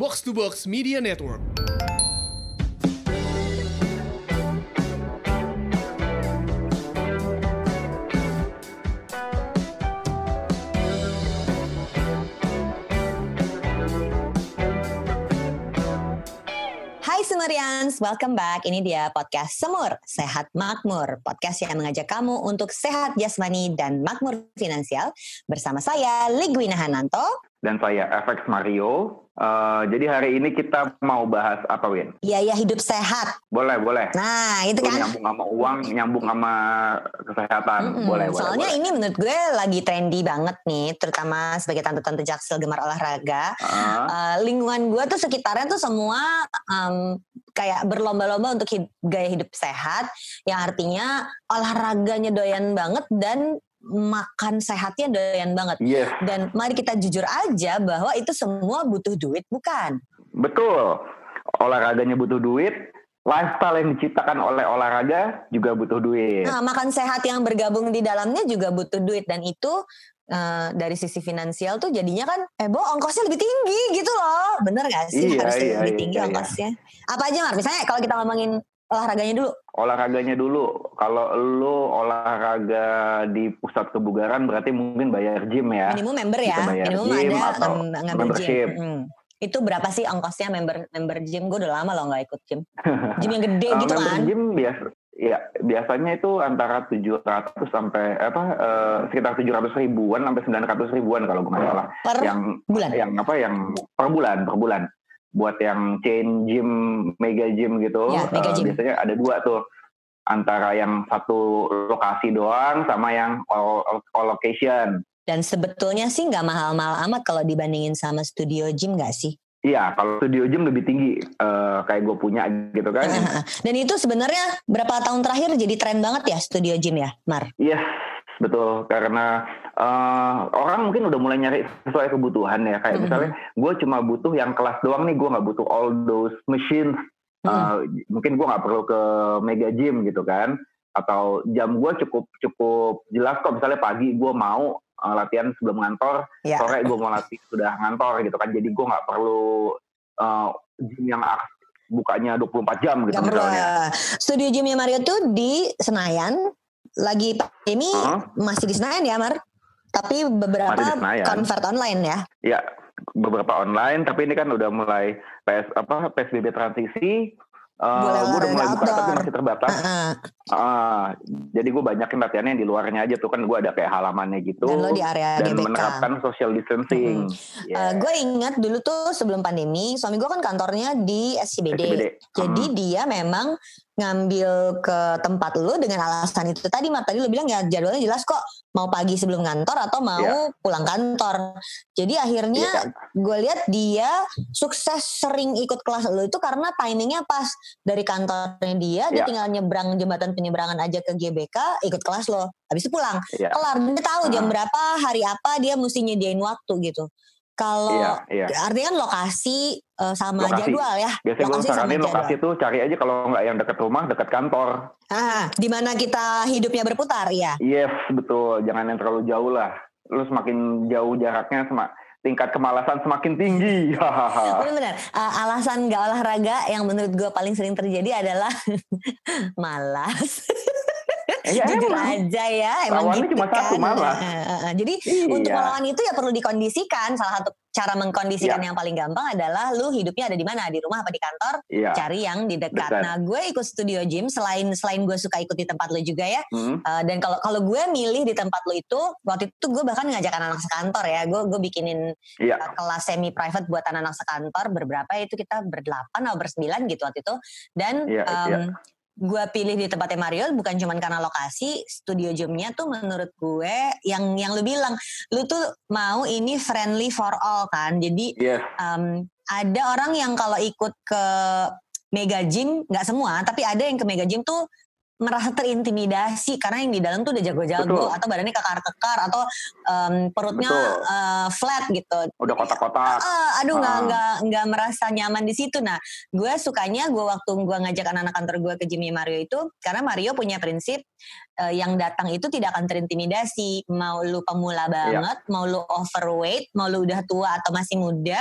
Box to Box Media Network. Hai Semurians, welcome back. Ini dia podcast Semur, Sehat Makmur. Podcast yang mengajak kamu untuk sehat jasmani dan makmur finansial. Bersama saya, Ligwina Hananto. Dan saya FX Mario. Uh, jadi hari ini kita mau bahas apa, Win? Iya, ya hidup sehat. Boleh, boleh. Nah, itu kan. nyambung sama uang, nyambung sama kesehatan. Mm-mm. Boleh, boleh. Soalnya boleh. ini menurut gue lagi trendy banget nih, terutama sebagai tante-tante jaksel gemar olahraga. Ah, Eh, lingkungan gue tuh sekitarnya tuh semua em, kayak berlomba-lomba untuk hid- gaya hidup sehat, yang artinya olahraganya doyan banget dan makan sehatnya doyan banget. yes, Dan mari kita jujur aja bahwa itu semua butuh duit, bukan? betul. Olahraganya butuh duit, lifestyle yang diciptakan oleh olahraga juga butuh duit. Nah, makan sehat yang bergabung di dalamnya juga butuh duit dan itu eh, dari sisi finansial tuh jadinya kan, eh bo ongkosnya lebih tinggi gitu loh, bener gak sih Iya, harus iya, lebih iya, tinggi iya. ongkosnya? Apa aja Mar? Misalnya kalau kita ngomongin olahraganya dulu, Olahraganya dulu, kalau lu olahraga di pusat kebugaran berarti mungkin bayar gym ya. minimum member ya, bayar minimum gym ada atau ngambil gym. membership. Mm. Itu berapa sih ongkosnya member member gym? Gue udah lama loh nggak ikut gym. Gym yang gede Uh, gitu member kan? gym biasa ya biasanya itu antara 700 sampai apa eh, sekitar 700 ribuan sampai 900 ribuan kalau gue nggak salah Per yang bulan. yang apa yang per bulan per bulan buat yang chain gym mega gym gitu Ya, mega eh, gym. biasanya ada dua tuh antara yang satu lokasi doang sama yang all, all- all location Dan sebetulnya sih nggak mahal-mahal amat kalau dibandingin sama studio gym nggak sih? Iya, kalau studio gym lebih tinggi eh, kayak gue punya gitu kan. Dan itu sebenarnya berapa tahun terakhir jadi tren banget ya studio gym ya, Mar? Iya, betul. Karena eh, orang mungkin udah mulai nyari sesuai kebutuhan ya. Kayak Mhm. misalnya, gue cuma butuh yang kelas doang nih. Gue nggak butuh all those machines. Mhm. Eh, mungkin gue nggak perlu ke mega gym gitu kan. Atau jam gue cukup cukup jelas kok. Misalnya pagi gue mau eh, latihan sebelum ngantor, Ya. sore gue mau latihan sudah ngantor gitu kan. Jadi gue nggak perlu eh, gym yang bukanya 24 jam gitu Gak perlu. misalnya. Studio gymnya Mario tuh di Senayan. Lagi pandemi Hah? masih di Senayan ya, Mar? Tapi beberapa convert online ya. Ya, beberapa online, tapi ini kan udah mulai PS apa PSBB transisi. Uh, Boleh gue udah mulai buka tapi masih terbatas. Ah, jadi gue banyakin latihannya yang di luarnya aja tuh kan gue ada kayak halamannya gitu Dan lo di area dan GBK. menerapkan social distancing. Eh, gue ingat dulu tuh sebelum pandemi, suami gue kan kantornya di SCBD. SCBD. Jadi Hmm. dia memang ngambil ke tempat lu dengan alasan itu tadi, Mar. Tadi lu bilang ya jadwalnya jelas kok. Mau pagi sebelum kantor atau mau Iya. pulang kantor. Jadi akhirnya Iya. gue lihat dia sukses sering ikut kelas lu itu karena timingnya pas dari kantornya dia, dia Iya. tinggal nyebrang jembatan penyeberangan aja ke GBK, ikut kelas lo. Habis itu pulang. Iya. Kelar, dia tahu jam Ah. berapa, hari apa dia mesti nyediain waktu gitu. Kalau Iya, iya. artinya kan lokasi eh, sama Lokasi. jadwal ya. Biasanya gue Lokasi sama saranin lokasi tuh cari aja kalau nggak yang dekat rumah, dekat kantor. Ah, di mana kita hidupnya berputar ya. Yes, betul. Jangan yang terlalu jauh lah. Lu semakin jauh jaraknya, semak tingkat kemalasan semakin tinggi. Benar-benar. Eh, alasan nggak olahraga yang menurut gue paling sering terjadi adalah malas. Iya, Jujur emang. aja ya, emang Lawannya gitu cuma satu, kan. Eh, eh, eh. Jadi Iya. untuk melawan itu ya perlu dikondisikan. Salah satu cara mengkondisikan Iya. yang paling gampang adalah lu hidupnya ada di mana, di rumah apa di kantor, Iya. cari yang di dekat. Betul. Nah, gue ikut studio gym selain selain gue suka ikut di tempat lu juga ya. Hmm. Uh, dan kalau kalau gue milih di tempat lo itu waktu itu gue bahkan ngajak anak-anak sekantor ya gue gue bikinin Iya. uh, kelas semi private buat anak-anak sekantor berberapa itu kita berdelapan atau bersembilan gitu waktu itu dan Iya, um, iya. Gue pilih di tempatnya Mario bukan cuma karena lokasi studio gymnya tuh menurut gue yang yang lu bilang lu tuh mau ini friendly for all kan jadi Yes. um, ada orang yang kalau ikut ke mega gym nggak semua tapi ada yang ke mega gym tuh merasa terintimidasi karena yang di dalam tuh udah jago-jago atau badannya kekar-kekar atau em, perutnya Betul. eh, flat gitu. Udah kotak-kotak. Ah, aduh nggak Ah. nggak nggak merasa nyaman di situ. Nah, gue sukanya gue waktu gue ngajak anak-anak kantor gue ke Jimmy Mario itu karena Mario punya prinsip eh, yang datang itu tidak akan terintimidasi. Mau lu pemula Iya. banget, mau lu overweight, mau lu udah tua atau masih muda,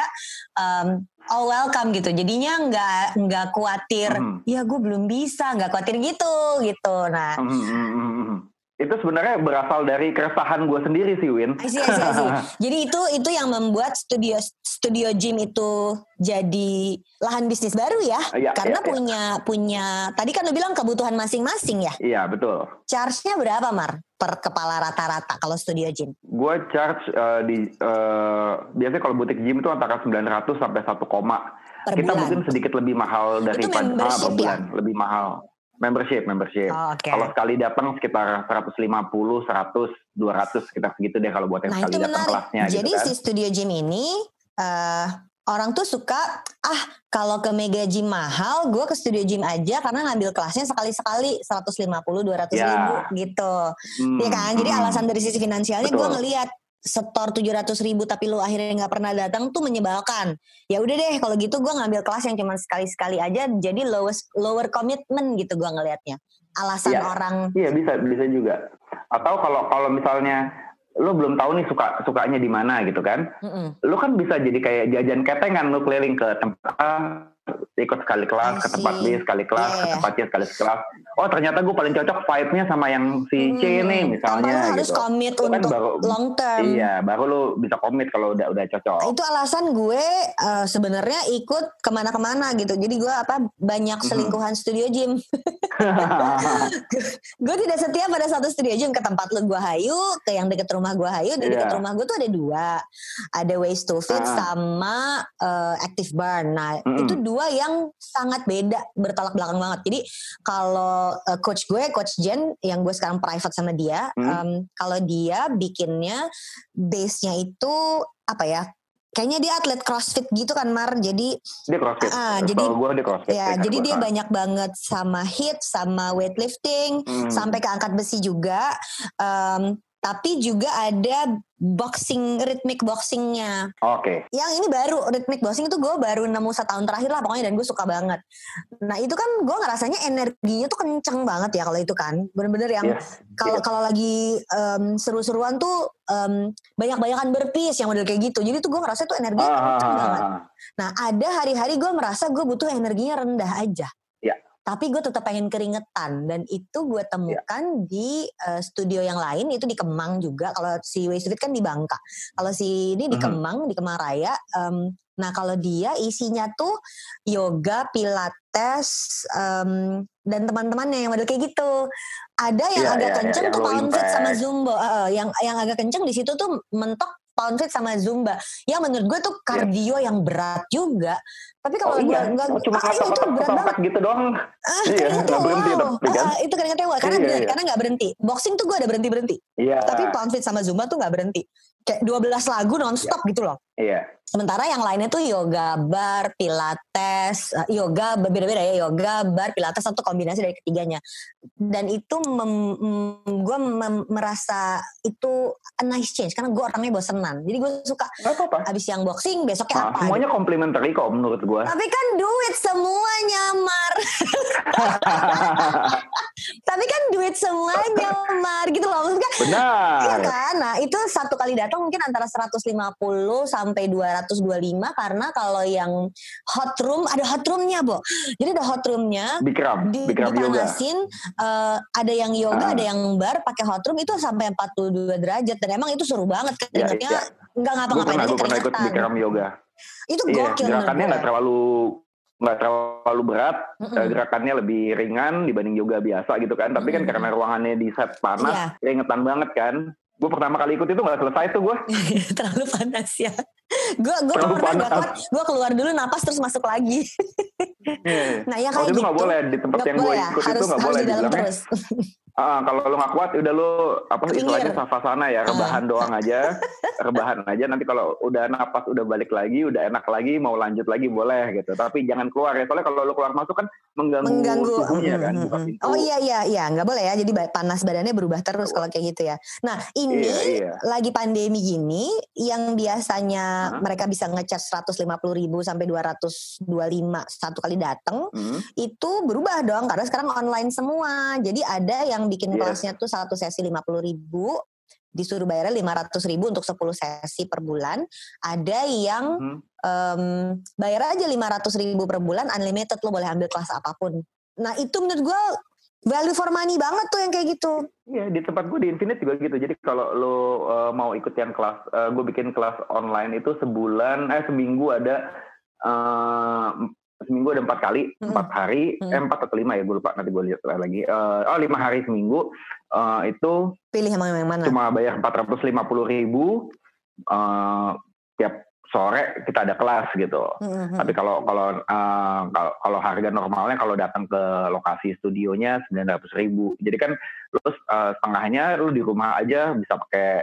em, all welcome gitu. Jadinya nggak nggak khawatir, Hmm. ya gue belum bisa, nggak khawatir gitu gitu. Nah, Hmm, Itu sebenarnya berasal dari keresahan gue sendiri sih, Win. I see, I see, I see. Jadi itu itu yang membuat studio studio gym itu jadi lahan bisnis baru ya, Iya, karena iya. punya punya. Tadi kan lo bilang kebutuhan masing-masing ya. Iya, betul. Charge-nya berapa Mar per kepala rata-rata kalau studio gym? Gue charge eh, di eh, biasanya kalau butik gym itu antara 900 sampai 1 koma. Per Kita bulan? mungkin sedikit lebih mahal dari membership per ya? bulan, lebih mahal. Membership, membership. Oh, Oke. Kalau sekali datang sekitar 150, 100, 200 sekitar segitu deh kalau buat yang Nah sekali datang kelasnya Jadi gitu kan. si studio gym ini eh orang tuh suka ah kalau ke mega gym mahal, gue ke studio gym aja karena ngambil kelasnya sekali-sekali 150 200 Ya. ribu gitu. Hmm, Iya kan? Jadi hmm. alasan dari sisi finansialnya gue ngelihat setor 700 ribu tapi lu akhirnya nggak pernah datang tuh menyebalkan. Ya udah deh kalau gitu gue ngambil kelas yang cuma sekali-sekali aja jadi lowest lower commitment gitu gue ngelihatnya. Alasan Iya. orang Iya bisa bisa juga. Atau kalau kalau misalnya lo belum tahu nih suka sukanya di mana gitu kan, Mm-mm. lo kan bisa jadi kayak jajan ketengan lo keliling ke tempat ikut sekali kelas ke tempat B sekali kelas ke iya. tempat C sekali kelas. Oh ternyata gue paling cocok vibe-nya sama yang si C Hmm, nih tanpa misalnya lu harus gitu. komit Itu kan untuk baru- long term. Iya baru lo bisa komit kalau udah udah cocok. Itu alasan gue eh, sebenarnya ikut ke mana-kemana gitu. Jadi gue apa banyak selingkuhan studio gym. gue tidak setia pada satu studio gym ke tempat lu gue hayu, ke yang deket rumah gue hayu. Di deket Iya. rumah gue tuh ada dua, ada Ways to Fit Ah. sama eh, Active Barn. Nah itu dua yang sangat beda, bertolak belakang banget. Jadi kalau eh, coach gue, coach Jen, yang gue sekarang private sama dia, Hmm. em, kalau dia bikinnya base-nya itu apa ya? Kayaknya dia atlet CrossFit gitu kan Mar. Jadi dia crossfit. Kalau jadi- gue dia crossfit. ya, jadi dia Ah. banyak banget sama hit, sama weightlifting, Hmm. sampai ke angkat besi juga. Em, tapi juga ada boxing, rhythmic boxingnya. Oke. Yang ini baru rhythmic boxing itu gue baru nemu setahun terakhir lah pokoknya dan gue suka banget. Nah itu kan gue ngerasanya energinya tuh kenceng banget ya kalau itu kan, bener-bener yang Yes. kalau Yes. kalau lagi em, seru-seruan tuh em, banyak-banyakan berpis yang model kayak gitu. Jadi tuh gue ngerasa tuh energinya Ah, ah, kenceng ah, banget. ah. Nah ada hari-hari gue merasa gue butuh energinya rendah aja. Ya. Tapi gue tetap pengen keringetan dan itu gue temukan di eh, studio yang lain itu di Kemang juga. Kalau si Waste Fit kan di Bangka. Kalau si ini di. Kemang di Kemang Raya. em, nah kalau dia isinya tuh yoga, pilates em, dan teman-temannya yang model kayak gitu. Ada yang Iya, agak iya, iya, kenceng yang tuh pound fit sama zumba. Eh, yang yang agak kenceng di situ tuh mentok pound fit sama zumba. Yang menurut gue tuh kardio yang berat juga. Tapi Iya. Oh kalau iya, gue nggak Oh, cuma ah, iya, itu berat banget. gitu doang. Ah, Iya, keringetnya nggak berhenti wow. tapi kan. Ah, itu keringetnya wow. Karena Iya, bener, iya. karena nggak berhenti. Boxing tuh gue ada berhenti berhenti. Iya. Tapi pound fit sama zumba tuh nggak berhenti. Kayak 12 lagu nonstop gitu loh. Iya. Sementara yang lainnya tuh yoga bar, pilates, eh, yoga beda-beda ya yoga bar, pilates atau kombinasi dari ketiganya. Dan itu gue merasa itu a nice change karena gue orangnya bosenan. Jadi gue suka Gak apa-apa. abis yang boxing besoknya Ah, apa? semuanya komplementari kok menurut gue. Tapi kan duit semuanya Mar. Tapi kan duit semuanya Mar gitu loh maksudnya. Iya Benar. kan? Nah, itu satu kali datang mungkin antara 150 sampai 225 karena kalau yang hot room ada hot roomnya, Bo. Jadi ada hot roomnya Bikram, di, Bikram yoga. Eh, ada yang yoga, Ah. ada yang bar pakai hot room itu sampai 42 derajat dan emang itu seru banget Ya, keringetnya ya. nggak ngapa-ngapain aja gue pernah ikut. Bikram yoga. Itu Iya, gokil gerakannya nggak terlalu nggak terlalu berat, Mm-mm. eh, gerakannya lebih ringan dibanding yoga biasa gitu kan. Tapi kan Mm-mm. karena ruangannya di set panas, keringetan banget kan. Gue pertama kali ikut itu nggak selesai tuh gue. terlalu panas ya. Gue gue pernah gak kuat, gue keluar dulu napas terus masuk lagi. nah ya kayak Waktu itu gitu. nggak boleh di tempat yang gue ya, ikut harus itu nggak boleh di dalam terus. Ah, kalau lu nggak kuat, udah lu apa Pinggir. istilahnya savasana ya, rebahan doang aja, rebahan aja. Nanti kalau udah napas udah balik lagi, udah enak lagi, mau lanjut lagi boleh gitu. Tapi jangan keluar ya, soalnya kalau lu keluar masuk kan mengganggu, mengganggu. tubuhnya Mm, kan, mm, buka mm. pintu. Oh iya iya iya, nggak boleh ya. Jadi panas badannya berubah terus kalau kayak gitu ya. Nah ini Iya, iya. lagi pandemi gini, yang biasanya Hah? mereka bisa ngecharge 150 ribu sampai 225 satu kali datang, Hmm. itu berubah dong karena sekarang online semua. Jadi ada yang bikin Yes. kelasnya tuh satu sesi 50 ribu, disuruh bayarnya lima ratus ribu untuk 10 sesi per bulan. Ada yang Hmm. um, bayar aja lima ratus ribu per bulan, unlimited lo boleh ambil kelas apa pun. Nah itu menurut gue value for money banget tuh yang kayak gitu. Iya di tempat gue di Infinite juga gitu. Jadi kalau lo uh, mau ikut yang kelas, uh, gue bikin kelas online itu sebulan, eh seminggu ada uh, seminggu ada empat kali, empat hari, Mm. eh, empat atau lima ya gue lupa nanti gue lihat lagi. Uh, oh lima hari seminggu uh, itu Pilih yang mana? cuma bayar empat ratus lima puluh ribu uh, tiap sore kita ada kelas gitu. Hmm, hmm, Tapi kalau kalau uh, kalau kalau harga normalnya kalau datang ke lokasi studionya sembilan ratus ribu. Jadi kan lu uh, setengahnya lu di rumah aja bisa pakai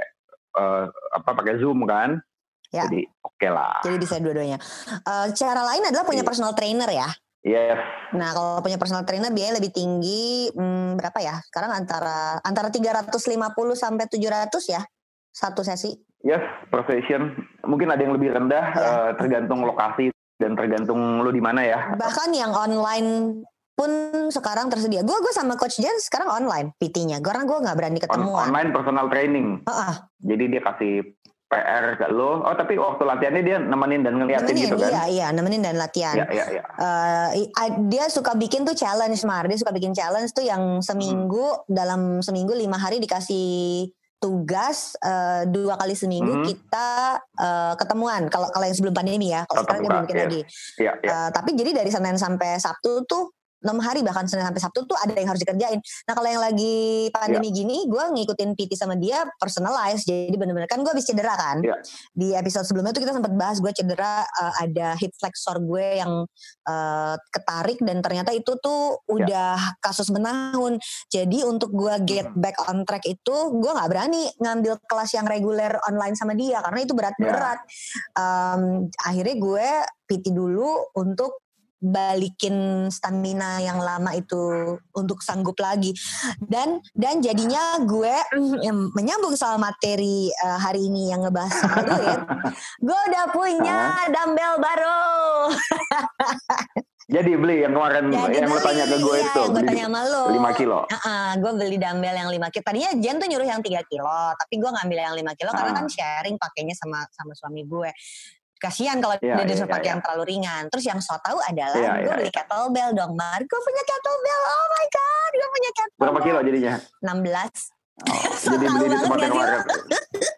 uh, apa pakai zoom kan. Ya. Jadi oke lah. Jadi bisa dua-duanya. Eh, cara lain adalah punya Iya. personal trainer ya. Yes. Nah, kalau punya personal trainer biaya lebih tinggi hmm, berapa ya? Sekarang antara antara 350 sampai 700 ya satu sesi. Yes, profession. Mungkin ada yang lebih rendah Ya. uh, tergantung lokasi dan tergantung lu di mana ya. Bahkan yang online pun sekarang tersedia. Gue gue sama coach Jen sekarang online PT-nya. Karena gue nggak berani On- ketemuan. online personal training. Heeh. Jadi dia kasih PR ke lo. Oh, tapi waktu latihannya dia nemenin dan ngeliatin nemenin, gitu kan. iya iya, nemenin dan latihan. Iya, iya, iya. Eh, a- dia suka bikin tuh challenge Mar, dia suka bikin challenge tuh yang seminggu Hmm. dalam seminggu lima hari dikasih tugas eh, dua kali seminggu Mhm. kita eh, ketemuan. Kalau kalau yang sebelum pandemi ya, kalau sekarang dia muka, belum bikin iya. lagi. Iya, iya. Eh, tapi jadi dari Senin sampai Sabtu tuh enam hari bahkan Senin sampai Sabtu tuh ada yang harus dikerjain. Nah kalau yang lagi pandemi Iya. gini, gue ngikutin PT sama dia personalized. Jadi bener-bener kan gue habis cedera kan. Iya. Di episode sebelumnya tuh kita sempat bahas gue cedera eh, ada hip flexor gue yang eh, ketarik dan ternyata itu tuh Iya. udah kasus menahun. Jadi untuk gue get back on track itu gue nggak berani ngambil kelas yang reguler online sama dia karena itu berat-berat. Em, akhirnya gue PT dulu untuk balikin stamina yang lama itu untuk sanggup lagi dan dan jadinya gue menyambung soal materi eh, hari ini yang ngebahas soal duit gue udah punya dumbbell baru Jadi beli yang kemarin Jadi yang lo beli, tanya ke gue iya, itu gue beli tanya sama lo 5 kilo. gue beli dumbbell yang 5 kilo. Tadinya Jen tuh nyuruh yang 3 kilo, tapi gue ngambil yang 5 kilo karena Ah. kan sharing pakainya sama sama suami gue. Kasihan kalau Iya, dia disuruh iya, pakai iya. yang terlalu ringan. Terus yang so tau adalah Iya, gue iya, beli kettlebell dong, Mar. Gue punya kettlebell. Oh my god, gue punya kettlebell. Berapa kilo jadinya? 16. Oh, So jadi beli di tempat yang. Nggak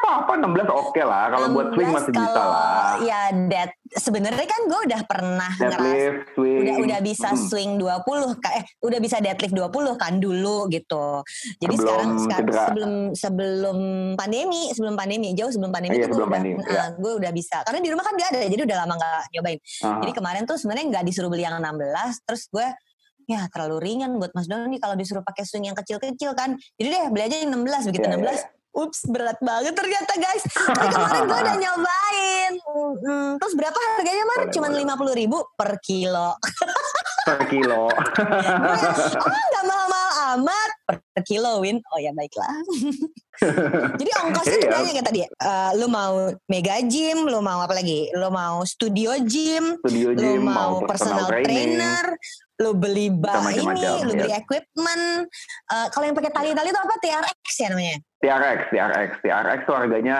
apa-apa 16 oke lah. Kalau buat swing 16 masih bisa kalau lah. Ya dead. Sebenarnya kan gue udah pernah Deadlift, swing. udah udah bisa Hmm. swing 20 ka- eh udah bisa deadlift 20 kan dulu gitu. Jadi Sebelum sekarang sekarang cedera. sebelum sebelum pandemi, sebelum pandemi jauh sebelum pandemi Iya, itu gue udah pandemi, nah, gue udah bisa. Karena di rumah kan gak ada jadi udah lama gak nyobain. Aha. Jadi kemarin tuh sebenarnya nggak disuruh beli yang 16 terus gue ya terlalu ringan buat Mas Doni kalau disuruh pakai swing yang kecil-kecil kan. Jadi deh beli aja yang 16 begitu Iya, 16 iya, Ups berat banget ternyata guys. Tapi kemarin gue udah nyobain. Hmm, terus berapa harganya Mar? Cuman boleh. lima puluh ribu per kilo. per kilo. Oh nggak mahal-mahal amat per kilo Win. Oh ya baiklah. Jadi ongkosnya tuh Iya. banyak ya tadi. Eh, lu mau mega gym, lu mau apa lagi? Lu mau studio gym, Studio lu gym, mau mau personal trainer, lu beli ba Bisa ini, lu ya. beli equipment. Eh, kalau yang pakai tali-tali itu apa? TRX ya namanya? TRX, TRX, TRX tuh harganya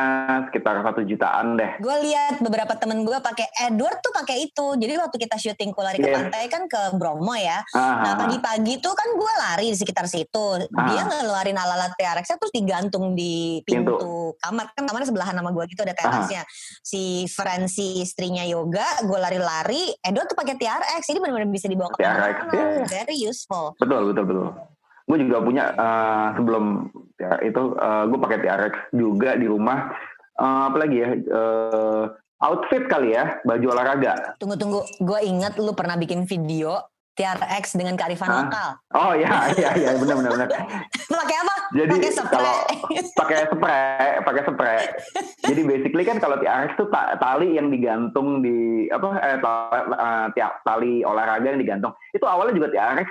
sekitar satu jutaan deh. Gue lihat beberapa temen gue pakai Edward tuh pakai itu. Jadi waktu kita syuting kulari ke Iya. pantai kan ke Bromo ya. Ah, Nah ah, pagi-pagi tuh kan gue lari di sekitar situ. Dia ngeluarin alat-alat TRX-nya terus digantung di pintu, Pintu. kamar. Kan kamarnya sebelahan sama gue gitu ada Ah. terasnya. Si Francie istrinya yoga, gue lari-lari. Edward tuh pakai TRX. Jadi benar-benar bisa dibawa ke TRX, iya, iya. Very useful. betul, betul, betul. Gue juga punya eh, sebelum ya, itu gue pakai TRX juga di rumah. Eh, apa lagi ya? Eh, outfit kali ya, baju olahraga. Tunggu-tunggu, gue inget lu pernah bikin video TRX dengan kearifan Hah? lokal. Oh iya, iya, iya, benar, benar, benar. Pakai apa? Jadi Pakai kalau pakai spray, pakai spray. Jadi basically kan kalau TRX itu ta- tali yang digantung di apa eh, eh, tali olahraga yang digantung. Itu awalnya juga TRX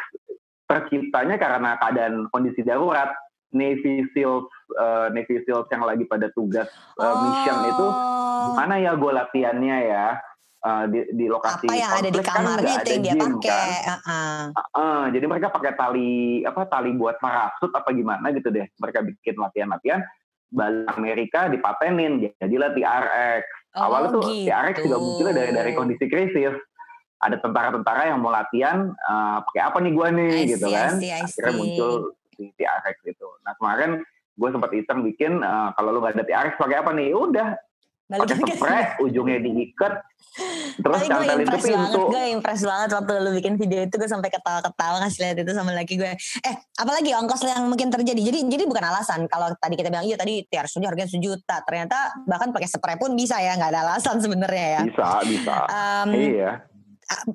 terciptanya karena keadaan kondisi darurat. Navy Seals, eh, Navy Seals yang lagi pada tugas eh, mission itu Oh. mana ya gue latihannya ya uh, di, di lokasi apa yang ada di kan kamarnya nggak itu ada yang dia gym, pakai kan. Heeh. Uh, jadi mereka pakai tali apa tali buat parasut apa gimana gitu deh. Mereka bikin latihan-latihan. Balik Amerika dipatenin jadilah TRX. Oh, Awalnya tuh gitu. TRX juga munculnya dari dari kondisi krisis. Ada tentara-tentara yang mau latihan uh, pakai apa nih gua nih I gitu see, I kan. see, I Akhirnya see. muncul si TRX itu. Nah kemarin gue sempat iseng bikin uh, kalau lu nggak ada TRX pakai apa nih? Udah Balikin pakai spray, ujungnya diikat, terus gue ke impress banget, pintu. gue impress banget waktu lu bikin video itu gue sampai ketawa-ketawa ngasih lihat itu sama laki gue. Eh, apalagi ongkos yang mungkin terjadi. Jadi jadi bukan alasan kalau tadi kita bilang iya tadi tiar studio harganya sejuta, ternyata bahkan pakai spray pun bisa ya, nggak ada alasan sebenarnya ya. Bisa, bisa. Em, iya.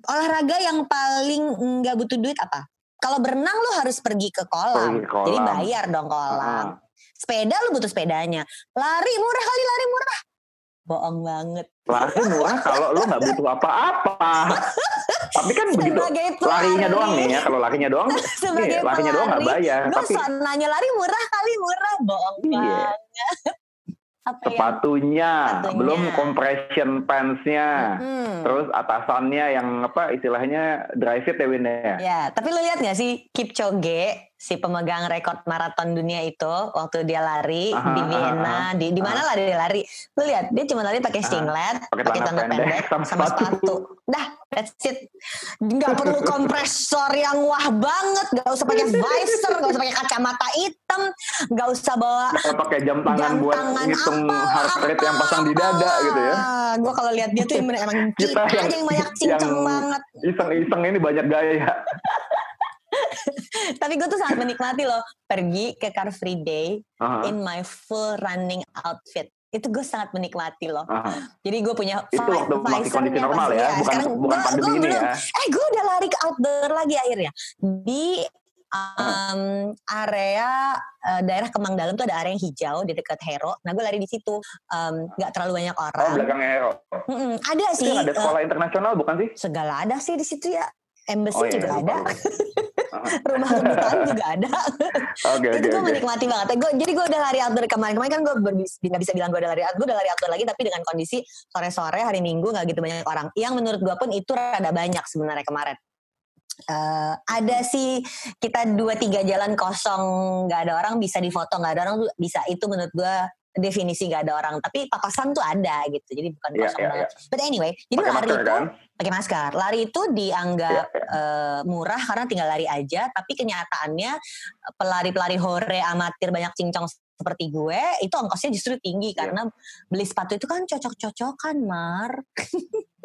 Olahraga yang paling nggak butuh duit apa? Kalau berenang lu harus pergi ke kolam, Pergi ke kolam. jadi bayar dong kolam. Ah. Sepeda lu butuh sepedanya. Lari murah kali lari murah. Bohong banget. Lari murah kalau lu nggak butuh apa-apa. Tapi kan begitu Sebagai larinya pelari. doang nih ya. Kalau larinya doang, nih, larinya doang nggak pelari, bayar. Gue Tapi nanya lari murah kali murah. Bohong Iya. banget. Apa yang- sepatunya, Sepatunya. belum compression pants-nya, Hmm. terus atasannya yang apa istilahnya dry fit ya Win ya. Ya, tapi lu lihat gak sih Kipchoge si pemegang rekor maraton dunia itu waktu dia lari Aha, di Vienna, aha. di di mana lah dia lari. Lu lihat dia cuma lari pakai singlet, pakai celana pendek, pendek sama sama sepatu. sepatu. Dah, that's it. Nggak perlu kompresor yang wah banget, nggak usah pakai visor, nggak usah pakai kacamata hitam, nggak usah bawa Nggak pakai jam tangan jam buat tangan ngitung apa, heart rate yang pasang di dada gitu ya. Gue kalau lihat dia tuh emang, emang Kita kita, yang- aja yang banyak cincang yang- banget. Iseng-iseng ini banyak gaya. Tapi gue tuh sangat menikmati loh pergi ke Car Free Day Aha, in my full running outfit. Itu gue sangat menikmati loh. aha. Jadi gue punya Itu waktu masih kondisi normal ya, iya, bukan sekarang bukan gua- pandemi gua ini belum- ya. Eh gue udah lari ke outdoor lagi akhirnya. Di um, area uh, daerah Kemang Dalam tuh ada area yang hijau di dekat Hero. Nah gue lari di situ. Um, Gak terlalu banyak Oh orang. belakang Aero. Mm-mm, ada Itu sih. ada uh, sekolah internasional bukan sih? segala ada sih di situ ya. Embassy Oh iya, juga lupa, ada. Rumah kedutaan juga ada. Oke itu oke gue menikmati banget. Gua, jadi gue udah lari outdoor kemarin. Kemarin kan gue nggak bisa bilang gue udah lari outdoor. Gue udah lari outdoor lagi tapi dengan kondisi sore-sore hari Minggu nggak gitu banyak orang. Yang menurut gue pun itu rada banyak sebenarnya kemarin. Eh, ada sih kita dua tiga jalan kosong nggak ada orang bisa difoto nggak ada orang bisa itu menurut gue definisi nggak ada orang tapi papasan tuh ada gitu jadi bukan Iya, kosong iya, banget but anyway jadi Pakai lari masker itu kan? pakai masker. Lari itu dianggap Iya, eh, murah karena tinggal lari aja, tapi kenyataannya pelari-pelari hore amatir banyak cincong seperti gue itu ongkosnya justru tinggi Iya. karena beli sepatu itu kan cocok-cocokan, Mar.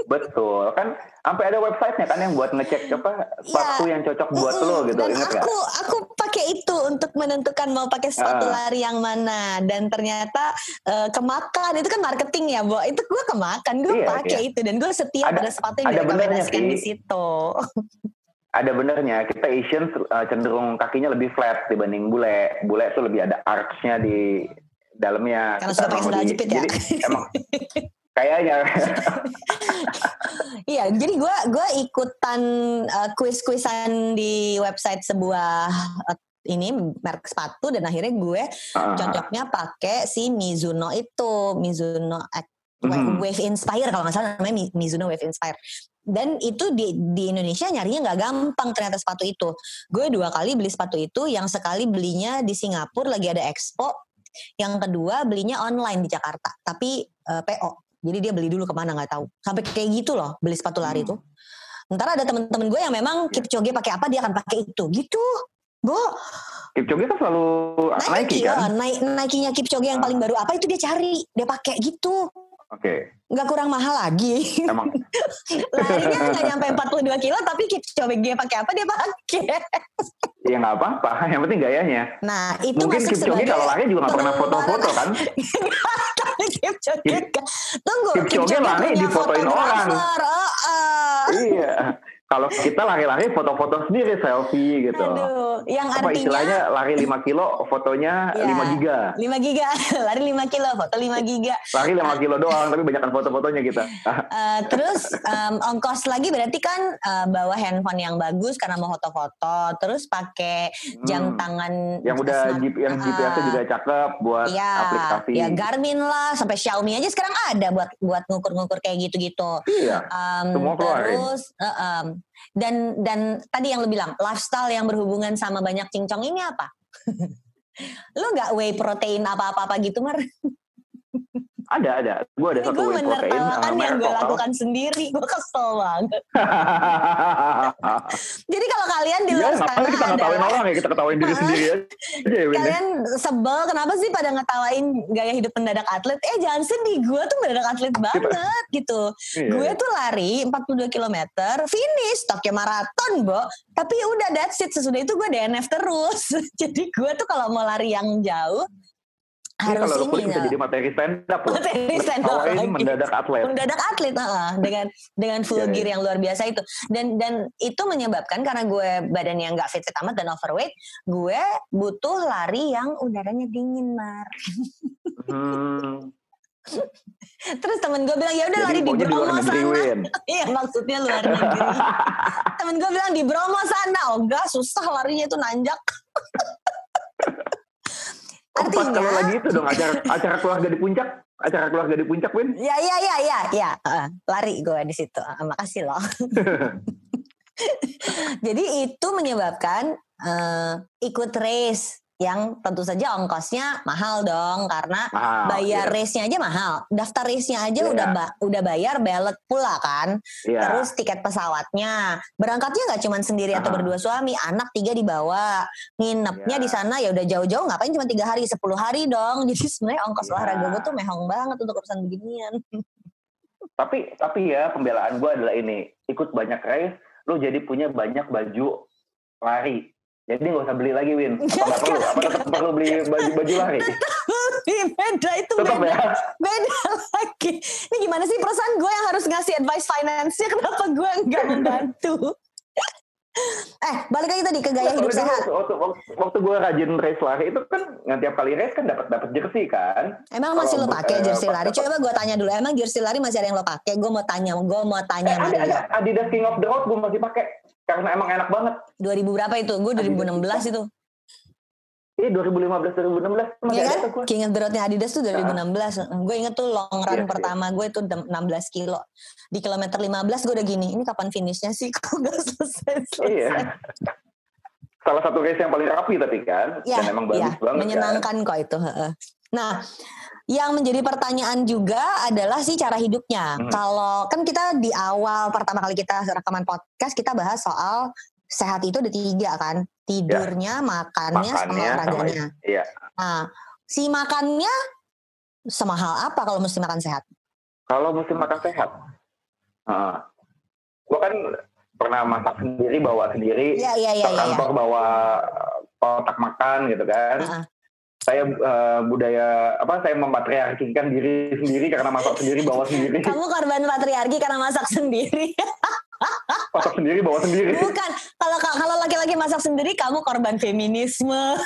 Betul kan sampai ada websitenya kan yang buat ngecek apa sepatu yang cocok buat Mm-mm. lo gitu Dan ingat aku aku pakai itu untuk menentukan mau pakai sepatu Ah. lari yang mana dan ternyata eh, kemakan itu kan marketing ya, Bo. Itu gue kemakan, gue Iya, pakai itu dan gue setia Ada- pada sepatu yang ada direkomendasikan di situ. Ada benernya kita Asian uh, cenderung kakinya lebih flat dibanding bule. Bule tuh lebih ada archnya di dalamnya. Karena suka pakai sandal jepit ya? Jadi emang kayaknya Iya, jadi gue gua ikutan uh, kuis-kuisan di website sebuah uh, ini merek sepatu dan akhirnya gue uh, cocoknya pakai si Mizuno itu, Mizuno Ac- Mhm. Wave Inspire kalau nggak salah namanya Mi- Mizuno Wave Inspire. Dan itu di, di Indonesia nyarinya nggak gampang ternyata sepatu itu. Gue dua kali beli sepatu itu, yang sekali belinya di Singapura lagi ada expo, yang kedua belinya online di Jakarta, tapi uh, PO. Jadi dia beli dulu ke mana nggak tahu. Sampai kayak gitu loh beli sepatu lari Hmm. itu. Ntar ada temen-temen gue yang memang Iya. Kipchoge pakai apa dia akan pakai itu. Gitu. Bo, Kipchoge kan selalu Nike, Nike, kan? ya, Nike, Nike-nya Kipchoge yang Ah. paling baru apa itu dia cari, dia pakai gitu. Oke, Nggak kurang mahal lagi. emang Larinya nggak nyampe 42 kilo tapi Kipchoge pakai apa dia pakai. ya nggak apa-apa. Yang penting gayanya. Nah, itu Mungkin masuk Kipchoge sebagai kalau lari juga nggak pernah foto-foto kan? Kipchoge Kip-. Tunggu, Kipchoge lari punya difotoin orang. Oh, oh. iya. Kalau kita lari-lari foto-foto sendiri selfie gitu. Aduh, yang Apa artinya istilahnya lari 5 kilo, fotonya Ya. 5 giga. 5 giga, lari 5 kilo, foto 5 giga. Lari 5 kilo doang, tapi banyakkan foto-fotonya kita. Eh, terus em, ongkos lagi berarti kan eh, bawa handphone yang bagus karena mau foto-foto, terus pakai jam Hmm. tangan yang udah smart- yang GPS-nya juga cakep buat Iya, aplikasi. ya Garmin lah, sampai Xiaomi aja sekarang ada buat buat ngukur-ngukur kayak gitu-gitu. Iya. Um, Semua keluarin. terus uh, um, dan dan tadi yang lu bilang lifestyle yang berhubungan sama banyak cincong ini apa? lu nggak whey protein apa-apa gitu mar? Ada ada. Gue ada satu gue whey protein menertawakan uh, yang gue lakukan sendiri, gue kesel banget. Jadi kalau kalian di Iya, luar ngapain sana kita ngetawain orang ya? Kita ketawain diri sendiri ya, ya. kalian sebel kenapa sih pada ngetawain gaya hidup mendadak atlet? Eh jangan sedih, gue tuh mendadak atlet banget gitu. Iya. Gue tuh lari 42 km, finish Tokyo Marathon, Bo. Tapi ya udah that's it. Sesudah itu gue DNF terus. Jadi gue tuh kalau mau lari yang jauh harus kalau ini bisa jadi materi stand up loh. Materi stand up lagi. mendadak atlet. mendadak atlet heeh, dengan dengan full Iya, iya. gear yang luar biasa itu dan dan itu menyebabkan karena gue badannya nggak fit fit amat dan overweight gue butuh lari yang udaranya dingin mar Hmm. terus temen gue bilang ya udah lari di di Bromo negeri, sana iya maksudnya luar negeri temen gue bilang di Bromo sana oh enggak susah larinya itu nanjak Pas Artinya- kalau lagi itu dong acara acara keluarga di puncak, acara keluarga di puncak, Win. ya ya ya ya ya. Heeh, lari gue di situ. Ah, makasih loh. Jadi itu menyebabkan eh, ikut race yang tentu saja ongkosnya mahal dong karena Mahal, bayar iya. race-nya aja mahal. Daftar race-nya aja Iya. udah ba- udah bayar ballot pula kan. Iya. Terus tiket pesawatnya. Berangkatnya nggak cuma sendiri atau Ah. berdua suami, anak tiga dibawa. Nginepnya Iya. di sana ya udah jauh-jauh ngapain cuma tiga hari, 10 hari dong. Jadi sebenarnya ongkos Iya. olahraga gue tuh mehong banget untuk urusan beginian. Tapi tapi ya pembelaan gue adalah ini, ikut banyak race, lu jadi punya banyak baju lari. Jadi nggak usah beli lagi, Win. Apa nggak perlu? Apa tetap perlu beli baju baju lari? beda itu Tetap beda. ya. beda lagi. Ini gimana sih perasaan gue yang harus ngasih advice finance-nya kenapa gue nggak membantu? eh, balik lagi tadi ke gaya hidup Soalnya sehat. Waktu, waktu, waktu gue rajin race lari itu kan nggak tiap kali race kan dapat dapat jersey kan. Emang kalau masih lo pakai eh, jersey lari? Coba gue tanya dulu. Emang jersey lari masih ada yang lo pakai? Gue mau tanya, gue mau tanya Eh, ada ada Adidas King of the Road gue masih pakai karena emang enak banget. 2000 berapa itu? Gue 2016 itu. Iya 2015 2016 masih Iya kan? King of the Road-nya Adidas tuh 2016. Gue inget tuh long run Iya, iya. pertama gue itu 16 kilo. Di kilometer 15 gue udah gini, ini kapan finishnya sih? Kok gak selesai-selesai? Iya. Salah satu race yang paling rapi tapi kan Ya, dan emang bagus ya, banget kan. menyenangkan kok itu. Nah, yang menjadi pertanyaan juga adalah sih cara hidupnya. Hmm. Kalau kan kita di awal pertama kali kita rekaman podcast kita bahas soal sehat itu ada tiga kan, tidurnya, makannya, sama Makannya sama olahraganya. Iya. Nah, si makannya semahal apa kalau mesti makan sehat? Kalau mesti makan sehat. gue kan pernah masak sendiri bawa sendiri. Iya, iya, iya, ke iya. iya. kantor bawa kotak makan gitu kan. Heeh. Saya eh, budaya apa saya mematriarkikan diri sendiri karena masak sendiri bawa sendiri. Kamu korban patriarki karena masak sendiri. masak sendiri bawa sendiri. Bukan. Kalau kalau laki-laki masak sendiri, kamu korban feminisme.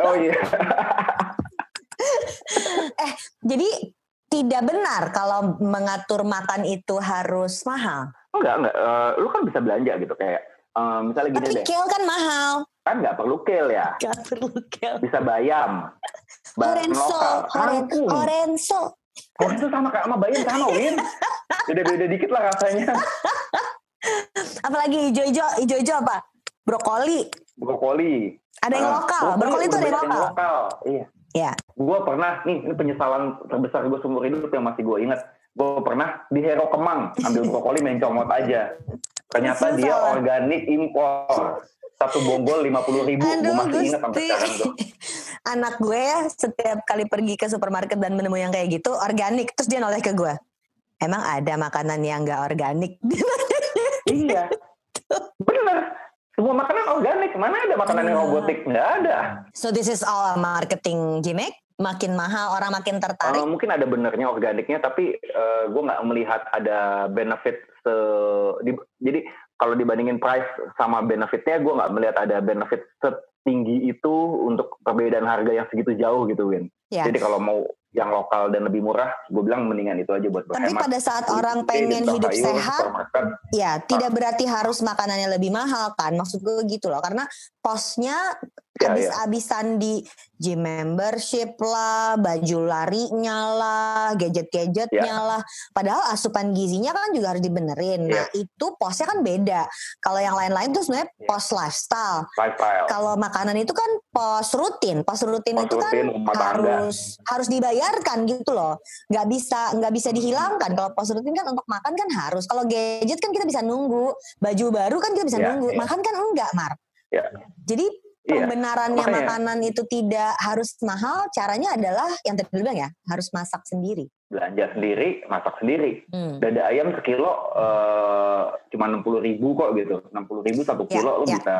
Oh iya. Jadi tidak benar kalau mengatur makan itu harus mahal. Enggak, enggak. Eh, lu kan bisa belanja gitu kayak eh, misalnya gini Tapi deh. kale kan mahal. Kan nggak perlu kale ya. Gak perlu kale. Bisa bayam. Orenso, lokal. orenso. Itu sama kayak sama bayam sama Win. Beda-beda dikit lah rasanya. Apalagi hijau-hijau, hijau-hijau apa? Brokoli. Brokoli. Ada yang Ah, lokal. Brokoli itu udah ada yang banyak lokal. Iya. Ya. Gue pernah, nih ini penyesalan terbesar gue seumur hidup yang masih gue inget. Gue pernah di Hero Kemang ambil brokoli main comot aja. Ternyata dia Penyesalan. organik impor. Satu bonggol lima puluh ribu. Gue Aduh, masih inget sampai sekarang tuh. Anak gue ya, setiap kali pergi ke supermarket dan menemui yang kayak gitu, organik. Terus dia noleh ke gue. Emang ada makanan yang gak organik? iya. Bener. Semua makanan organik. Mana ada makanan yang Iya. robotik? Nggak ada. so this is all a marketing gimmick? Makin mahal, orang makin tertarik. Eh, mungkin ada benernya organiknya, tapi gue nggak melihat ada benefit se. di- jadi kalau dibandingin price sama benefitnya gue nggak melihat ada benefit setinggi itu untuk perbedaan harga yang segitu jauh gitu Win. Ya. Jadi kalau mau yang lokal dan lebih murah, gue bilang mendingan itu aja buat Tapi berhemat. pada saat orang pengen hidup sayur, sehat, ya tidak berarti harus makanannya lebih mahal kan? Maksud gue gitu loh, karena posnya Ya, habis-habisan di gym membership lah, baju larinya lah, gadget-gadgetnya Ya. lah. Padahal asupan gizinya kan juga harus dibenerin. Nah Ya. itu posnya kan beda. Kalau yang lain-lain tuh sebenarnya Ya. pos lifestyle. lifestyle. Kalau makanan itu kan pos rutin, pos rutin Pos itu kan rutin, tangga. harus harus dibayarkan gitu loh, nggak bisa nggak bisa dihilangkan. Kalau pos rutin kan untuk makan kan harus. Kalau gadget kan kita bisa nunggu, baju baru kan kita bisa Iya, nunggu, iya. makan kan enggak, Mar. Iya. Jadi pembenarannya makanya. makanan itu tidak harus mahal, caranya adalah yang tadi bilang ya, harus masak sendiri. belanja sendiri, masak sendiri. Hmm. Dada ayam sekilo eh, cuma enam puluh ribu kok gitu, enam puluh ribu satu Ya, kilo lo ya. bisa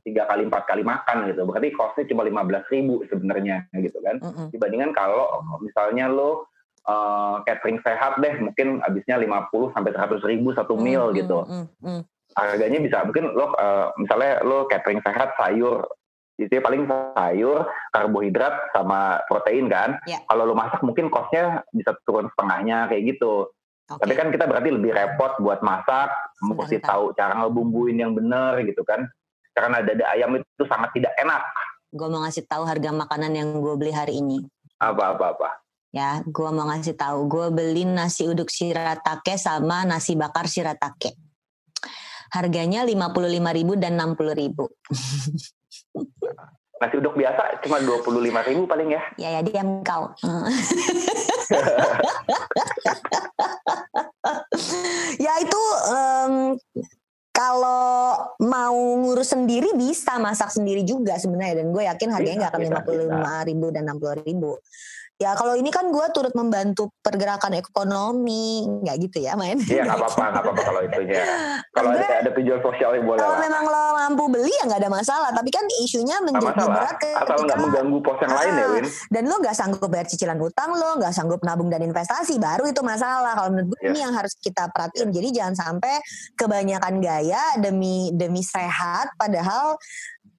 tiga kali empat kali makan gitu. Berarti costnya cuma lima belas ribu sebenarnya gitu kan. Mm-mm. Dibandingkan kalau misalnya lo eh, catering sehat deh, mungkin habisnya 50 sampai 100 ribu satu meal Mm, gitu. mm, mm, mm. Harganya bisa mungkin lo eh, misalnya lo catering sehat sayur itu ya paling sayur karbohidrat sama protein kan Ya. kalau lo masak mungkin costnya bisa turun setengahnya kayak gitu Oke. tapi kan kita berarti lebih repot buat masak mesti tahu cara ngebumbuin yang bener gitu kan karena dada ayam itu sangat tidak enak Gue mau ngasih tahu harga makanan yang gue beli hari ini. apa apa apa Ya, gue mau ngasih tahu. Gue beli nasi uduk shiratake sama nasi bakar shiratake. Harganya 55.000 dan 60.000. nasi uduk biasa cuma 25 ribu paling ya Ya ya diam kau. ya itu em, kalau mau ngurus sendiri bisa masak sendiri juga sebenarnya dan gue yakin harganya nggak akan lima puluh lima ribu dan enam puluh ribu. Ya kalau ini kan gue turut membantu pergerakan ekonomi, nggak gitu ya main? iya nggak apa-apa nggak apa-apa kalau itunya kalau ada, ada tujuan sosialnya boleh Kalau memang lo mampu beli ya nggak ada masalah. Tapi kan isunya menjadi berat asal ketika nggak mengganggu pos yang lain ya Ah, Win dan lo nggak sanggup bayar cicilan hutang lo, nggak sanggup nabung dan investasi, baru itu masalah. Kalau menurut gue Yes. ini yang harus kita perhatiin. Jadi jangan sampai kebanyakan gaya demi demi sehat, padahal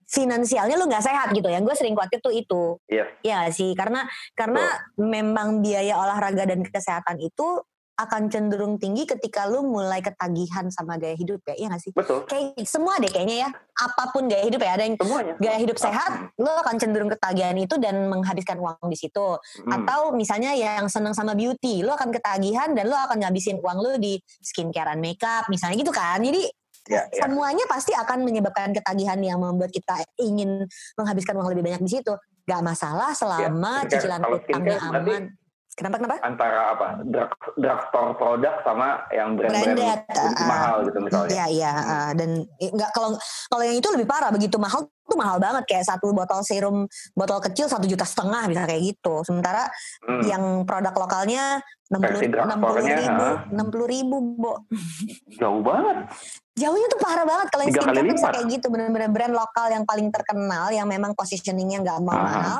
finansialnya lo nggak sehat gitu ya. Gue sering khawatir tuh itu. Yes. Ya nggak sih, karena karena memang biaya olahraga dan kesehatan itu akan cenderung tinggi ketika lu mulai ketagihan sama gaya hidup ya, iya nggak sih? betul Kayak semua deh kayaknya ya, apa pun gaya hidup ya, ada yang semuanya gaya hidup sehat, lo akan cenderung ketagihan itu dan menghabiskan uang di situ. Hmm. Atau misalnya yang seneng sama beauty, lo akan ketagihan dan lo akan ngabisin uang lo di skincarean makeup, misalnya gitu kan. Jadi Ya, ya. semuanya pasti akan menyebabkan ketagihan yang membuat kita ingin menghabiskan uang lebih banyak di situ. Gak masalah selama skincare. cicilan Kalau utangnya aman. Kenapa kenapa? antara apa? Drug drugstore produk sama yang brand-brand Branded, ah. mahal gitu misalnya. Iya iya uh, dan i- nggak kalau kalau yang itu lebih parah. Begitu mahal tuh mahal banget. Kayak satu botol serum botol kecil satu juta setengah bisa kayak gitu. Sementara Hmm. yang produk lokalnya enam puluh ribu enam puluh ribu bo. Jauh banget. Jauhnya tuh parah banget. Kalau yang skincare tuh bisa kayak gitu. Bener-bener brand lokal yang paling terkenal yang memang positioningnya nggak Ah. mahal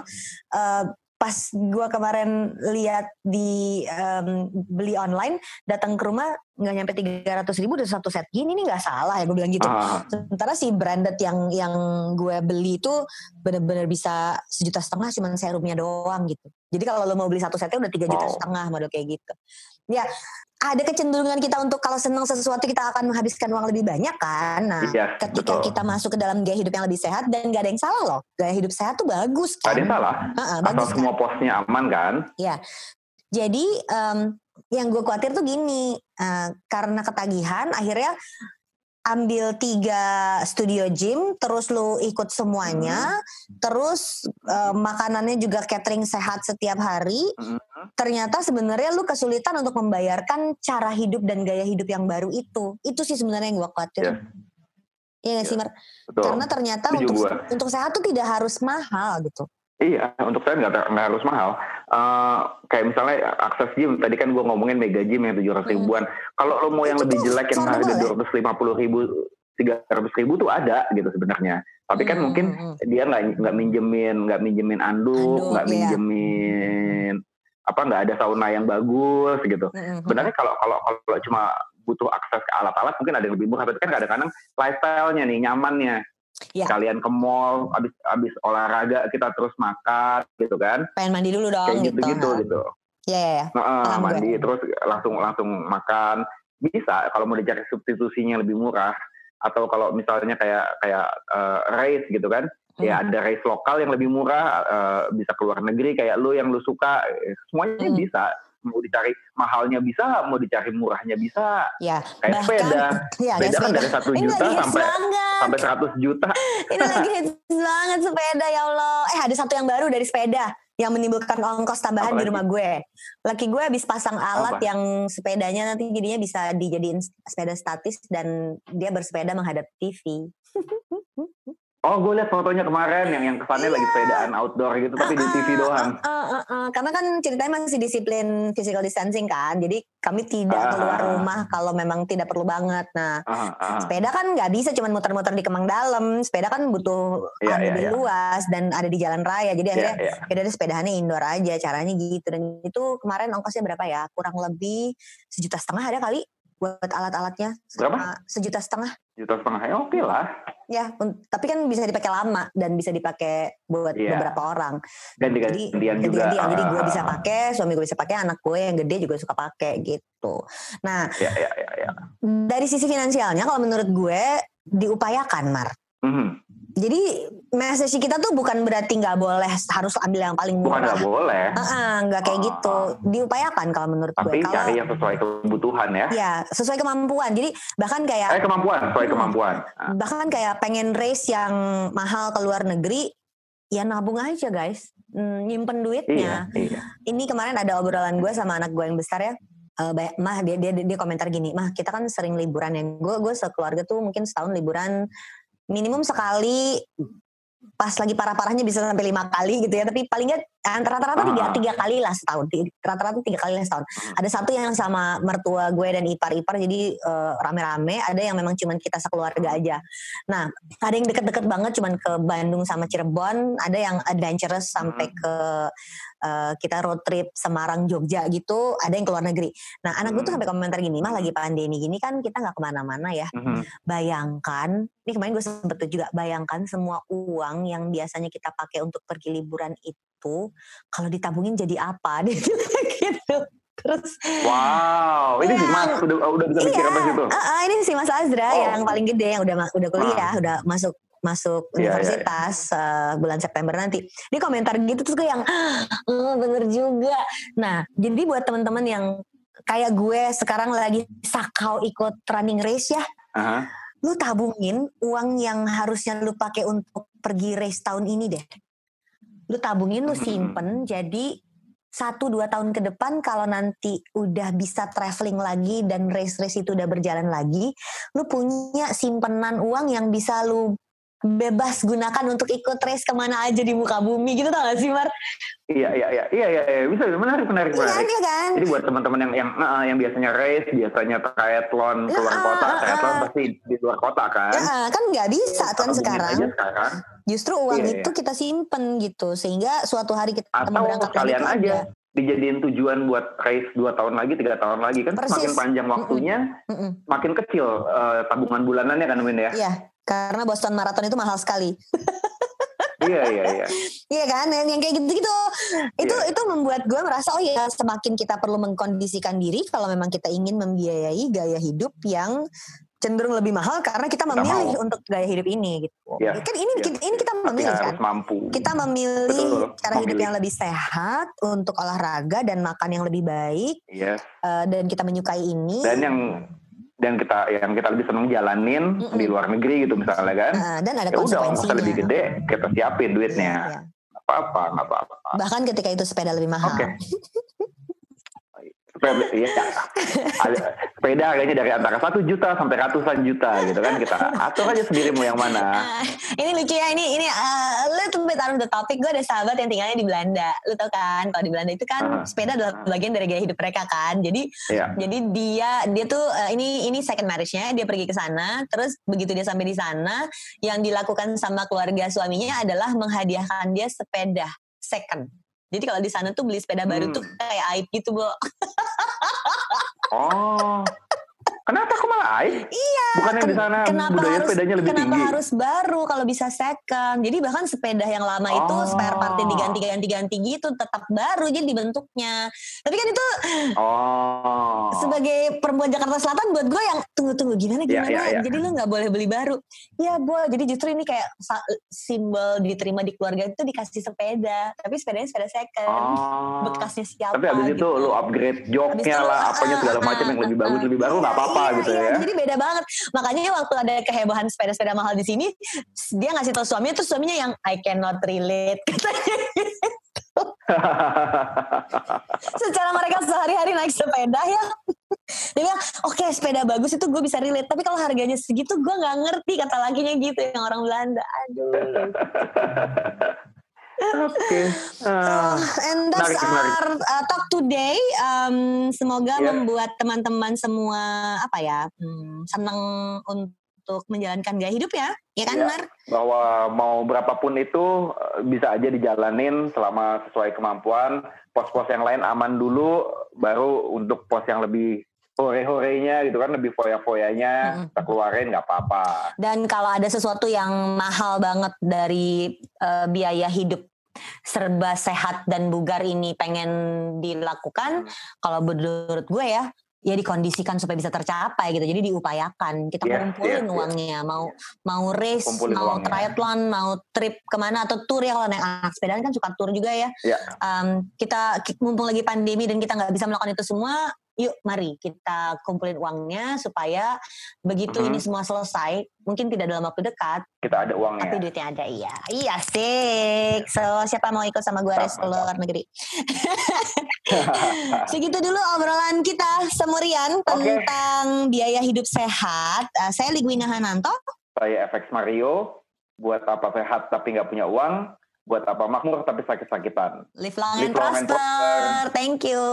Eh, pas gua kemarin lihat di em, beli online datang ke rumah nggak nyampe tiga ratus ribu udah satu set. Gini nih nggak salah ya gue bilang gitu. Ah, sementara si branded yang yang gue beli itu bener-bener bisa sejuta setengah cuman serumnya doang gitu. Jadi kalau lo mau beli satu setnya udah tiga juta Wow. setengah model kayak gitu. Ya ada kecenderungan kita untuk kalau senang sesuatu kita akan menghabiskan uang lebih banyak kan? Nah Iya, ketika betul. kita masuk ke dalam gaya hidup yang lebih sehat dan gak ada yang salah loh. Gaya hidup sehat tuh bagus Gak kan ada yang salah. Ha-ha, asal bagus kan? semua posnya aman kan? Jadi em, yang gue khawatir tuh gini, eh, karena ketagihan akhirnya ambil tiga studio gym, terus lu ikut semuanya, terus eh, makanannya juga catering sehat setiap hari. Mhm. Ternyata sebenarnya lu kesulitan untuk membayarkan cara hidup dan gaya hidup yang baru itu. Itu sih sebenarnya yang gue khawatir. Iya. Iya nggak sih, Mar? betul Karena ternyata Setuju untuk gua. untuk sehat tuh tidak harus mahal gitu. Iya, untuk saya nggak harus mahal. Eh, kayak misalnya akses gym, tadi kan gue ngomongin mega gym yang tujuh ratus Mm. ribuan. Kalau lo mau yang lebih jelek yang harga ya? dua ratus lima puluh ribu, tiga ratus ribu tuh ada gitu sebenarnya. Tapi kan Hmm, mungkin hmm, hmm. dia nggak nggak minjemin nggak minjemin anduk, nggak iya. minjemin apa nggak ada sauna yang bagus gitu. Hmm, hmm, hmm. Sebenarnya kalau kalau kalau cuma butuh akses ke alat-alat mungkin ada yang lebih murah tapi kan kadang-kadang lifestyle-nya nih nyamannya Ya. kalian ke mall abis abis olahraga kita terus makan gitu kan pengen mandi dulu dong kayak gitu. gitu gitu gitu Ya, ya, ya. Nah, eh, Paham gue. mandi terus langsung langsung makan bisa kalau mau dicari substitusinya lebih murah atau kalau misalnya kayak kayak eh, race gitu kan ya Hmm. ada race lokal yang lebih murah eh, bisa keluar negeri kayak lu yang lu suka semuanya Hmm. bisa mau dicari mahalnya bisa mau dicari murahnya bisa Ya, kayak bahkan sepeda ya, sepeda kan sepeda. dari satu juta sampai banget. sampai 100 juta Ini lagi hits banget sepeda ya Allah. Eh ada satu yang baru dari sepeda yang menimbulkan ongkos tambahan Apa di rumah gue. Laki gue habis pasang alat Apa? yang sepedanya nanti jadinya bisa dijadiin sepeda statis dan dia bersepeda menghadap TV. oh gue lihat fotonya kemarin yang yang kesannya lagi sepedaan outdoor gitu tapi di TV Ah, doang ah, ah, ah. Karena kan ceritanya masih disiplin physical distancing kan. Jadi kami tidak keluar ah, ah. rumah kalau memang tidak perlu banget. Nah, Ah, ah. sepeda kan nggak bisa cuman muter-muter di Kemang Dalam. Sepeda kan butuh Iya, lahan iya, iya. luas dan ada di jalan raya. Jadi Iya, akhirnya iya. ya sepedahannya indoor aja caranya gitu dan itu kemarin ongkosnya berapa ya kurang lebih sejuta setengah ada kali buat alat-alatnya Berapa? Sejuta setengah juta setengah ya oke lah ya tapi kan bisa dipakai lama dan bisa dipakai buat Iya. beberapa orang ganti jadi gantian juga ganti-gantian. jadi gue bisa ah, pakai suami gue bisa pakai anak gue yang gede juga suka pakai gitu nah ya ya ya ya dari sisi finansialnya kalau menurut gue diupayakan Mar Mhm. Jadi message kita tuh bukan berarti nggak boleh harus ambil yang paling bukan murah nggak boleh nggak kayak Ah, gitu. Diupayakan kalau menurut tapi gue. Kalau cari yang sesuai kebutuhan ya ya sesuai kemampuan. Jadi bahkan eh kayak kemampuan sesuai kemampuan Ah, bahkan kayak pengen race yang mahal ke luar negeri, ya nabung aja guys. Hmm, nyimpen iya duitnya. iya Ini kemarin ada obrolan gue sama anak gue yang besar ya. Eh, bay- mah dia, dia dia komentar gini, mah kita kan sering liburan ya. Gue gue sekeluarga tuh mungkin setahun liburan minimum sekali pas lagi parah-parahnya bisa sampai lima kali gitu ya. Tapi paling nggak rata-rata tiga, Ah. tiga kali lah setahun rata-rata tiga kali lah setahun Hmm. ada satu yang sama mertua gue dan ipar-ipar jadi eh, rame-rame ada yang memang cuman kita sekeluarga aja nah ada yang deket-deket banget cuman ke Bandung sama Cirebon ada yang adventurous sampai Hmm. ke eh, kita road trip Semarang Jogja gitu ada yang keluar negeri nah anak gue tuh Hmm. sampai komentar gini mah lagi pandemi gini kan kita nggak ke mana-mana ya Mhm. bayangkan, ini kemarin gue sempet juga bayangkan semua uang yang biasanya kita pakai untuk pergi liburan itu, kalau ditabungin jadi apa? Dia bilang gitu. Terus, wow ini sih Iya. mas udah udah bisa mikir iya, apa situ ah, ah, ini si Mas Azra Oh. yang paling gede yang udah udah kuliah, udah masuk masuk Iya, iya, universitas eh, bulan September nanti. Dia komentar gitu terus gue yang, oh, bener juga. Nah, jadi buat teman-teman yang kayak gue sekarang lagi sakau ikut running race ya, Aha. lu tabungin uang yang harusnya lu pakai untuk pergi race tahun ini deh. Lu tabungin, lu simpen, jadi satu dua tahun ke depan kalau nanti udah bisa traveling lagi dan race-race itu udah berjalan lagi, lu punya simpenan uang yang bisa lu bebas gunakan untuk ikut race ke mana aja di muka bumi gitu tau gak sih Mar? iya iya iya iya iya iya. bisa menarik menarik Iya kan, menarik iya kan? Jadi buat teman-teman yang yang eh, yang biasanya race, biasanya triathlon keluar Ah, kota, ah, triathlon ah. pasti di luar kota kan. Ya, kan nggak bisa kan sekarang. aja sekarang. Justru uang Iya, itu kita simpen gitu sehingga suatu hari kita Atau mau berangkat tuh aja ada. Dijadiin tujuan buat race dua tahun lagi, tiga tahun lagi kan Persis. semakin panjang waktunya, Mm-mm. makin kecil eh, tabungan bulanannya kan Win ya. Iya, karena Boston Marathon itu mahal sekali. iya iya iya. Iya kan, yang, yang kayak gitu-gitu. Itu Iya. itu membuat gue merasa oh ya semakin kita perlu mengkondisikan diri kalau memang kita ingin membiayai gaya hidup yang cenderung lebih mahal karena kita memilih mau. untuk gaya hidup ini gitu. Iya, Kan ini iya. ini kita Tapi memilih kan. mampu. Kita memilih Betul, cara hidup memilih. yang lebih sehat untuk olahraga dan makan yang lebih baik Iya. eh, dan kita menyukai ini. Dan yang dan kita yang kita lebih seneng jalanin Mm-mm. di luar negeri gitu misalnya kan. Eh, dan ada ya udah konsekuensinya. ongkosnya lebih gede, kita siapin duitnya. iya. Apa-apa, nggak apa-apa. Bahkan ketika itu sepeda lebih mahal. Oke. Iya, ada- sepeda harganya dari antara satu juta sampai ratusan juta gitu kan kita atur aja sendiri mau yang mana. Ah, ini lucu ya ini ini uh, little bit out of the topic gue ada sahabat yang tinggalnya di Belanda lu tau kan kalau di Belanda itu kan Ah. sepeda adalah bagian dari gaya hidup mereka kan jadi Iya. jadi dia dia tuh uh, ini ini second marriage-nya dia pergi ke sana terus begitu dia sampai di sana yang dilakukan sama keluarga suaminya adalah menghadiahkan dia sepeda second jadi kalau di sana tuh beli sepeda baru Hmm. tuh kayak aib gitu bu Oh. Kenapa kok malah AI? Iya. Bukan yang di sana kenapa budaya harus, sepedanya lebih kenapa tinggi. harus baru kalau bisa second? Jadi bahkan sepeda yang lama itu Oh. spare partnya diganti-ganti-ganti gitu tetap baru jadi bentuknya. Tapi kan itu Oh. sebagai perempuan Jakarta Selatan buat gue yang tunggu-tunggu gimana Iya, gimana. iya, iya. Jadi lu nggak boleh beli baru. Ya boh. Jadi justru ini kayak simbol diterima di keluarga itu dikasih sepeda. Tapi sepedanya sepeda second. Oh. Bekasnya siapa? Tapi abis itu gitu. lu upgrade itu joknya lah, apanya ah, segala ah, macam yang lebih ah, bagus, ah. lebih baru nggak apa-apa Iya, gitu iya, ya. Jadi beda banget. Makanya waktu ada kehebohan sepeda-sepeda mahal di sini, dia ngasih tahu suaminya, terus suaminya yang I cannot relate katanya. Secara mereka sehari-hari naik sepeda ya. Dia bilang, oke sepeda bagus itu gue bisa relate. Tapi kalau harganya segitu gue nggak ngerti kata lakinya gitu yang orang Belanda. Aduh. Oke. Ah. And that's Menarik, menarik. our uh, talk today. Um, semoga Yes. membuat teman-teman semua apa ya hmm, senang untuk menjalankan gaya hidup ya, ya kan Ya. Mar? bahwa mau berapapun itu eh, bisa aja dijalanin selama sesuai kemampuan. Pos-pos yang lain aman dulu, baru untuk pos yang lebih hore-horenya gitu kan, lebih foya-foyanya Mm-mm. kita keluarin nggak apa-apa. Dan kalau ada sesuatu yang mahal banget dari uh, biaya hidup serba sehat dan bugar ini pengen dilakukan, Hmm. kalau menurut gue ya, ya dikondisikan supaya bisa tercapai gitu. Jadi diupayakan. Kita Yes, kumpulin yes, yes. uangnya. Mau mau race, Kumpulin mau uangnya. triathlon, mau trip ke mana atau tour ya kalau naik anak sepedaan kan suka tour juga ya. Ya. Um, kita ki- mumpung lagi pandemi dan kita nggak bisa melakukan itu semua, yuk mari kita kumpulin uangnya supaya begitu Mhm. ini semua selesai, mungkin tidak dalam waktu dekat, Kita ada uangnya. tapi duitnya ada iya. Iya sih. So siapa mau ikut sama gue race ke luar negeri? Segitu dulu obrolan kita semurian tentang biaya hidup sehat. Uh, saya Ligwina Hananto. Saya FX Mario, buat apa sehat tapi nggak punya uang, buat apa makmur tapi sakit-sakitan. Live long Live and long and prosper. Thank you.